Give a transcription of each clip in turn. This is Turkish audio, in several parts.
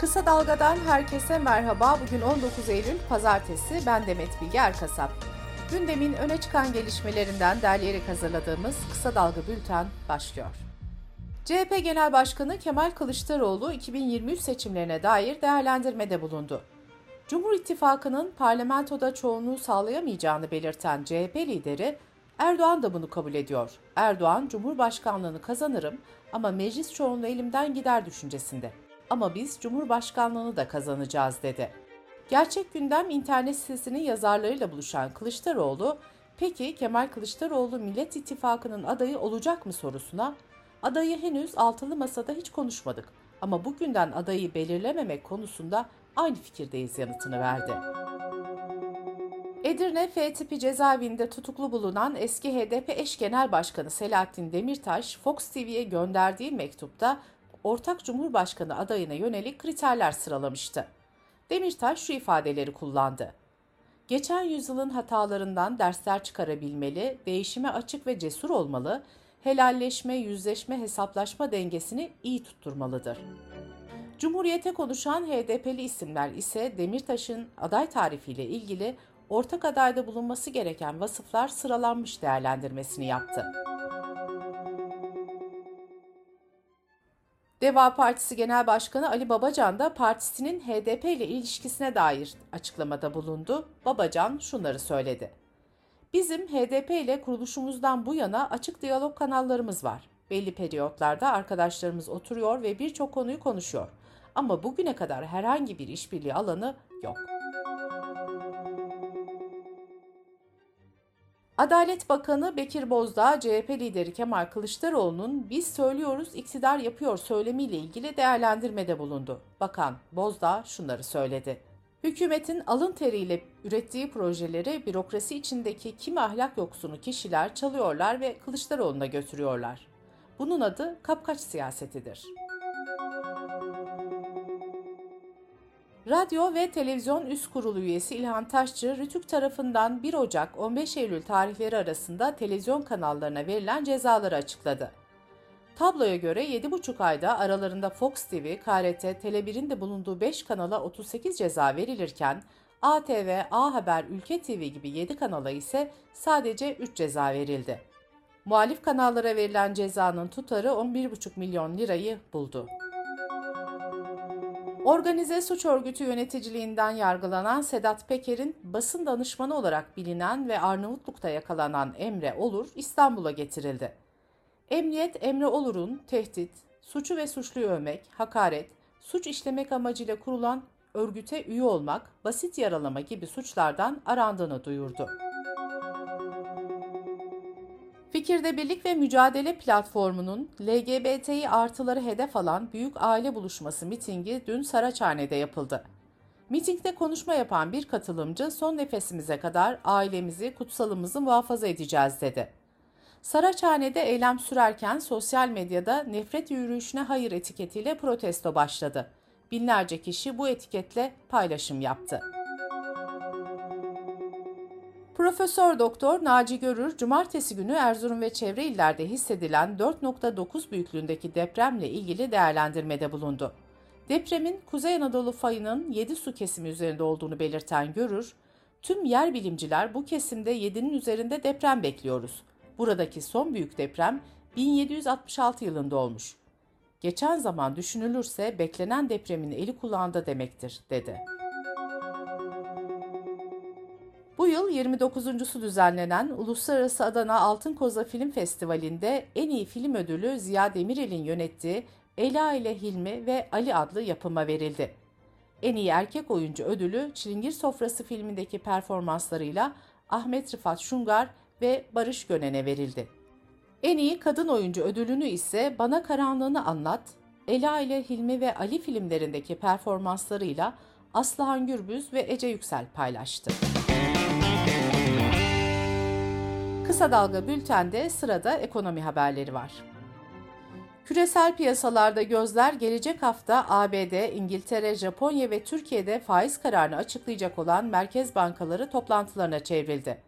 Kısa Dalga'dan herkese merhaba. Bugün 19 Eylül Pazartesi. Ben Demet Bilge Erkasap. Gündemin öne çıkan gelişmelerinden derleyerek hazırladığımız Kısa Dalga Bülten başlıyor. CHP Genel Başkanı Kemal Kılıçdaroğlu 2023 seçimlerine dair değerlendirmede bulundu. Cumhur İttifakı'nın parlamentoda çoğunluğu sağlayamayacağını belirten CHP lideri Erdoğan da bunu kabul ediyor. Erdoğan, Cumhurbaşkanlığını kazanırım ama meclis çoğunluğu elimden gider düşüncesinde. Ama biz Cumhurbaşkanlığını da kazanacağız dedi. Gerçek Gündem internet sitesinin yazarlarıyla buluşan Kılıçdaroğlu, peki Kemal Kılıçdaroğlu Millet İttifakı'nın adayı olacak mı sorusuna, adayı henüz altılı masada hiç konuşmadık ama bugünden adayı belirlememek konusunda aynı fikirdeyiz yanıtını verdi. Edirne F tipi cezaevinde tutuklu bulunan eski HDP eş genel başkanı Selahattin Demirtaş, Fox TV'ye gönderdiği mektupta ortak cumhurbaşkanı adayına yönelik kriterler sıralamıştı. Demirtaş şu ifadeleri kullandı. Geçen yüzyılın hatalarından dersler çıkarabilmeli, değişime açık ve cesur olmalı, helalleşme, yüzleşme, hesaplaşma dengesini iyi tutturmalıdır. Cumhuriyete konuşan HDP'li isimler ise Demirtaş'ın aday tarifiyle ilgili ortak adayda bulunması gereken vasıflar sıralanmış değerlendirmesini yaptı. Deva Partisi Genel Başkanı Ali Babacan da partisinin HDP ile ilişkisine dair açıklamada bulundu. Babacan şunları söyledi. Bizim HDP ile kuruluşumuzdan bu yana açık diyalog kanallarımız var. Belli periyotlarda arkadaşlarımız oturuyor ve birçok konuyu konuşuyor. Ama bugüne kadar herhangi bir işbirliği alanı yok. Adalet Bakanı Bekir Bozdağ, CHP lideri Kemal Kılıçdaroğlu'nun biz söylüyoruz iktidar yapıyor söylemiyle ilgili değerlendirmede bulundu. Bakan Bozdağ şunları söyledi. Hükümetin alın teriyle ürettiği projeleri bürokrasi içindeki kimi ahlak yoksunu kişiler çalıyorlar ve Kılıçdaroğlu'na götürüyorlar. Bunun adı kapkaç siyasetidir. Radyo ve Televizyon Üst Kurulu üyesi İlhan Taşçı, Rütük tarafından 1 Ocak 15 Eylül tarihleri arasında televizyon kanallarına verilen cezaları açıkladı. Tabloya göre 7,5 ayda aralarında Fox TV, KRT, Tele1'in de bulunduğu 5 kanala 38 ceza verilirken ATV, A Haber, Ülke TV gibi 7 kanala ise sadece 3 ceza verildi. Muhalif kanallara verilen cezanın tutarı 11,5 milyon lirayı buldu. Organize suç örgütü yöneticiliğinden yargılanan Sedat Peker'in basın danışmanı olarak bilinen ve Arnavutluk'ta yakalanan Emre Olur İstanbul'a getirildi. Emniyet Emre Olur'un tehdit, suçu ve suçluyu övmek, hakaret, suç işlemek amacıyla kurulan örgüte üye olmak, basit yaralama gibi suçlardan arandığını duyurdu. Fikirde Birlik ve Mücadele Platformu'nun LGBTİ artıları hedef alan Büyük Aile Buluşması mitingi dün Saraçhane'de yapıldı. Mitingde konuşma yapan bir katılımcı son nefesimize kadar ailemizi, kutsalımızı muhafaza edeceğiz dedi. Saraçhane'de eylem sürerken sosyal medyada nefret yürüyüşüne hayır etiketiyle protesto başladı. Binlerce kişi bu etiketle paylaşım yaptı. Profesör Doktor Naci Görür, cumartesi günü Erzurum ve çevre illerde hissedilen 4.9 büyüklüğündeki depremle ilgili değerlendirmede bulundu. Depremin Kuzey Anadolu fayının 7 su kesimi üzerinde olduğunu belirten Görür, tüm yer bilimciler bu kesimde 7'nin üzerinde deprem bekliyoruz. Buradaki son büyük deprem 1766 yılında olmuş. Geçen zaman düşünülürse beklenen depremin eli kulağında demektir, dedi. Yıl 29.sü düzenlenen Uluslararası Adana Altın Koza Film Festivali'nde en iyi film ödülü Ziya Demirel'in yönettiği Ela ile Hilmi ve Ali adlı yapıma verildi. En iyi erkek oyuncu ödülü Çilingir Sofrası filmindeki performanslarıyla Ahmet Rıfat Şungar ve Barış Gönen'e verildi. En iyi kadın oyuncu ödülünü ise Bana Karanlığını Anlat, Ela ile Hilmi ve Ali filmlerindeki performanslarıyla Aslıhan Gürbüz ve Ece Yüksel paylaştı. Kısa Dalga Bülten'de sırada ekonomi haberleri var. Küresel piyasalarda gözler gelecek hafta ABD, İngiltere, Japonya ve Türkiye'de faiz kararını açıklayacak olan merkez bankaları toplantılarına çevrildi.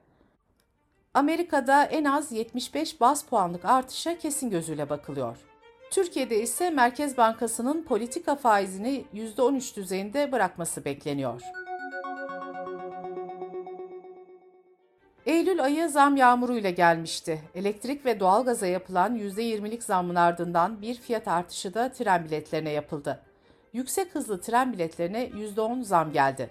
Amerika'da en az 75 bas puanlık artışa kesin gözüyle bakılıyor. Türkiye'de ise Merkez Bankası'nın politika faizini %13 düzeyinde bırakması bekleniyor. Eylül ayı zam yağmuruyla gelmişti. Elektrik ve doğalgaza yapılan %20'lik zamın ardından bir fiyat artışı da tren biletlerine yapıldı. Yüksek hızlı tren biletlerine %10 zam geldi.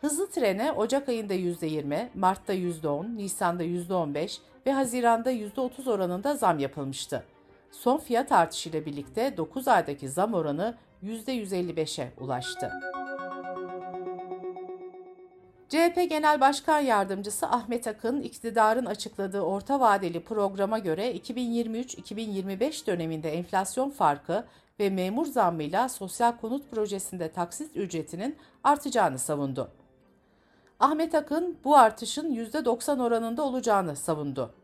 Hızlı trene Ocak ayında %20, Mart'ta %10, Nisan'da %15 ve Haziran'da %30 oranında zam yapılmıştı. Son fiyat artışıyla birlikte 9 aydaki zam oranı %155'e ulaştı. CHP Genel Başkan Yardımcısı Ahmet Akın, iktidarın açıkladığı orta vadeli programa göre 2023-2025 döneminde enflasyon farkı ve memur zammıyla sosyal konut projesinde taksit ücretinin artacağını savundu. Ahmet Akın bu artışın %90 oranında olacağını savundu.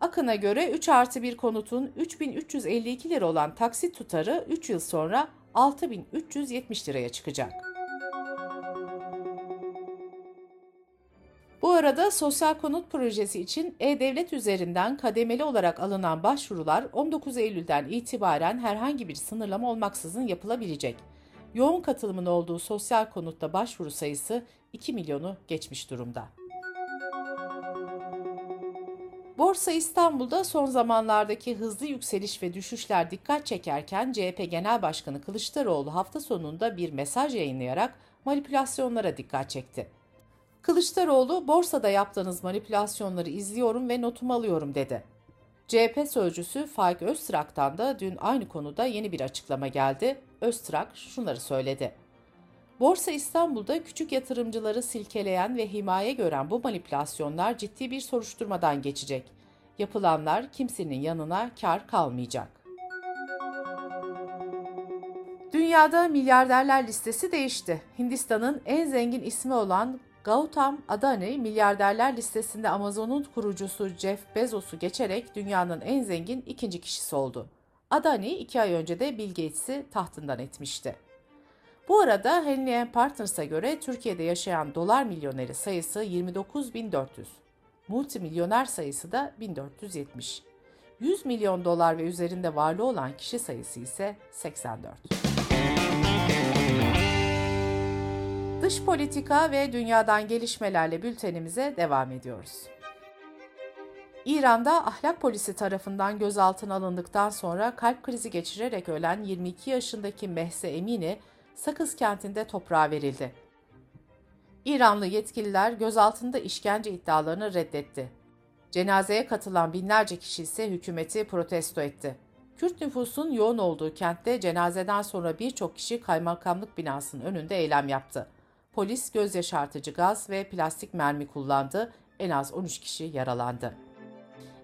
Akın'a göre 3 artı 1 konutun 3352 lira olan taksit tutarı 3 yıl sonra 6370 liraya çıkacak. Arada sosyal konut projesi için E-Devlet üzerinden kademeli olarak alınan başvurular 19 Eylül'den itibaren herhangi bir sınırlama olmaksızın yapılabilecek. Yoğun katılımın olduğu sosyal konutta başvuru sayısı 2 milyonu geçmiş durumda. Borsa İstanbul'da son zamanlardaki hızlı yükseliş ve düşüşler dikkat çekerken CHP Genel Başkanı Kılıçdaroğlu hafta sonunda bir mesaj yayınlayarak manipülasyonlara dikkat çekti. Kılıçdaroğlu, borsada yaptığınız manipülasyonları izliyorum ve notumu alıyorum dedi. CHP sözcüsü Faik Öztrak'tan da dün aynı konuda yeni bir açıklama geldi. Öztrak şunları söyledi. Borsa İstanbul'da küçük yatırımcıları silkeleyen ve himaye gören bu manipülasyonlar ciddi bir soruşturmadan geçecek. Yapılanlar kimsenin yanına kar kalmayacak. Dünyada milyarderler listesi değişti. Hindistan'ın en zengin ismi olan Gautam Adani milyarderler listesinde Amazon'un kurucusu Jeff Bezos'u geçerek dünyanın en zengin ikinci kişisi oldu. Adani iki ay önce de Bill Gates'i tahtından etmişti. Bu arada Henley Partners'a göre Türkiye'de yaşayan dolar milyoneri sayısı 29.400. Multimilyoner sayısı da 1470. 100 milyon dolar ve üzerinde varlığı olan kişi sayısı ise 84. Dış politika ve dünyadan gelişmelerle bültenimize devam ediyoruz. İran'da ahlak polisi tarafından gözaltına alındıktan sonra kalp krizi geçirerek ölen 22 yaşındaki Mehse Emini, Sakız kentinde toprağa verildi. İranlı yetkililer gözaltında işkence iddialarını reddetti. Cenazeye katılan binlerce kişi ise hükümeti protesto etti. Kürt nüfusun yoğun olduğu kentte cenazeden sonra birçok kişi kaymakamlık binasının önünde eylem yaptı. Polis göz yaşartıcı gaz ve plastik mermi kullandı. En az 13 kişi yaralandı.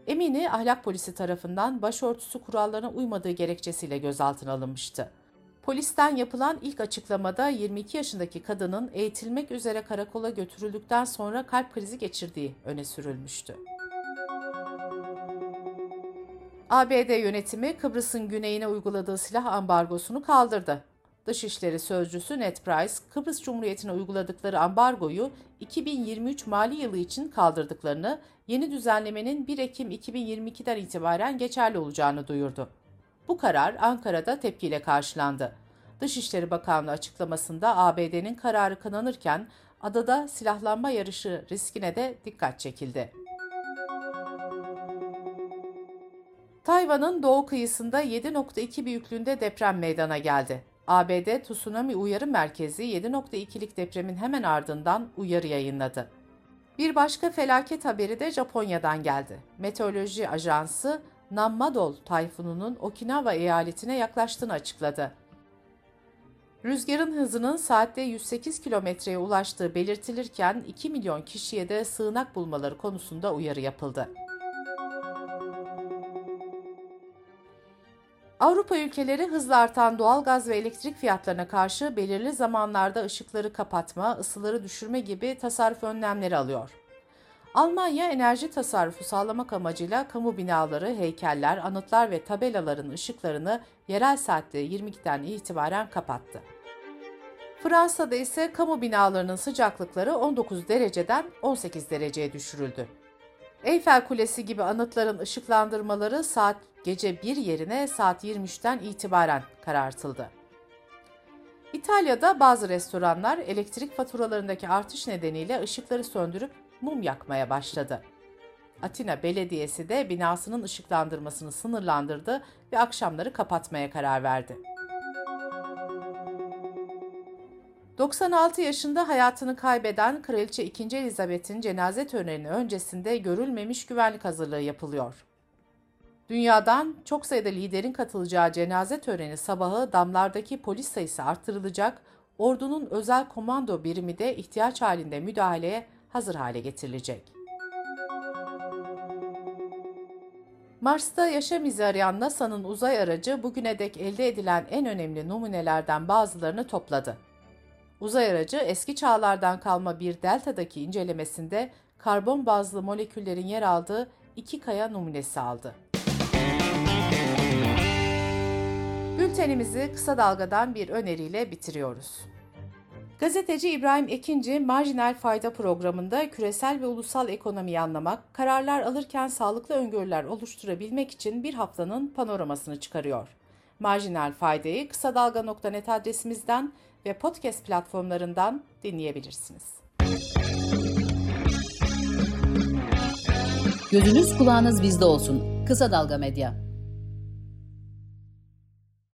Emini ahlak polisi tarafından başörtüsü kurallarına uymadığı gerekçesiyle gözaltına alınmıştı. Polisten yapılan ilk açıklamada 22 yaşındaki kadının eğitilmek üzere karakola götürüldükten sonra kalp krizi geçirdiği öne sürülmüştü. ABD yönetimi Kıbrıs'ın güneyine uyguladığı silah ambargosunu kaldırdı. Dışişleri Sözcüsü Ned Price, Kıbrıs Cumhuriyeti'ne uyguladıkları ambargoyu 2023 mali yılı için kaldırdıklarını, yeni düzenlemenin 1 Ekim 2022'den itibaren geçerli olacağını duyurdu. Bu karar Ankara'da tepkiyle karşılandı. Dışişleri Bakanlığı açıklamasında ABD'nin kararı kınanırken adada silahlanma yarışı riskine de dikkat çekildi. Tayvan'ın doğu kıyısında 7.2 büyüklüğünde deprem meydana geldi. ABD Tsunami Uyarı Merkezi 7.2'lik depremin hemen ardından uyarı yayınladı. Bir başka felaket haberi de Japonya'dan geldi. Meteoroloji Ajansı Nammadol tayfununun Okinawa eyaletine yaklaştığını açıkladı. Rüzgarın hızının saatte 108 kilometreye ulaştığı belirtilirken 2 milyon kişiye de sığınak bulmaları konusunda uyarı yapıldı. Avrupa ülkeleri hızla artan doğal gaz ve elektrik fiyatlarına karşı belirli zamanlarda ışıkları kapatma, ısıları düşürme gibi tasarruf önlemleri alıyor. Almanya enerji tasarrufu sağlamak amacıyla kamu binaları, heykeller, anıtlar ve tabelaların ışıklarını yerel saatte 22'den itibaren kapattı. Fransa'da ise kamu binalarının sıcaklıkları 19 dereceden 18 dereceye düşürüldü. Eyfel Kulesi gibi anıtların ışıklandırmaları saat gece 1 yerine saat 23'ten itibaren karartıldı. İtalya'da bazı restoranlar elektrik faturalarındaki artış nedeniyle ışıkları söndürüp mum yakmaya başladı. Atina Belediyesi de binasının ışıklandırmasını sınırlandırdı ve akşamları kapatmaya karar verdi. 96 yaşında hayatını kaybeden Kraliçe 2. Elizabeth'in cenaze töreninin öncesinde görülmemiş güvenlik hazırlığı yapılıyor. Dünyadan çok sayıda liderin katılacağı cenaze töreni sabahı damlardaki polis sayısı artırılacak, ordunun özel komando birimi de ihtiyaç halinde müdahaleye hazır hale getirilecek. Mars'ta yaşam izi arayan NASA'nın uzay aracı bugüne dek elde edilen en önemli numunelerden bazılarını topladı. Uzay aracı eski çağlardan kalma bir deltadaki incelemesinde karbon bazlı moleküllerin yer aldığı iki kaya numunesi aldı. Bültenimizi kısa dalgadan bir öneriyle bitiriyoruz. Gazeteci İbrahim Ekinci, Marjinal Fayda programında küresel ve ulusal ekonomiyi anlamak, kararlar alırken sağlıklı öngörüler oluşturabilmek için bir haftanın panoramasını çıkarıyor. Marjinal Fayda'yı kısa dalga.net adresimizden ve podcast platformlarından dinleyebilirsiniz. Gözünüz kulağınız bizde olsun. Kısa Dalga Medya.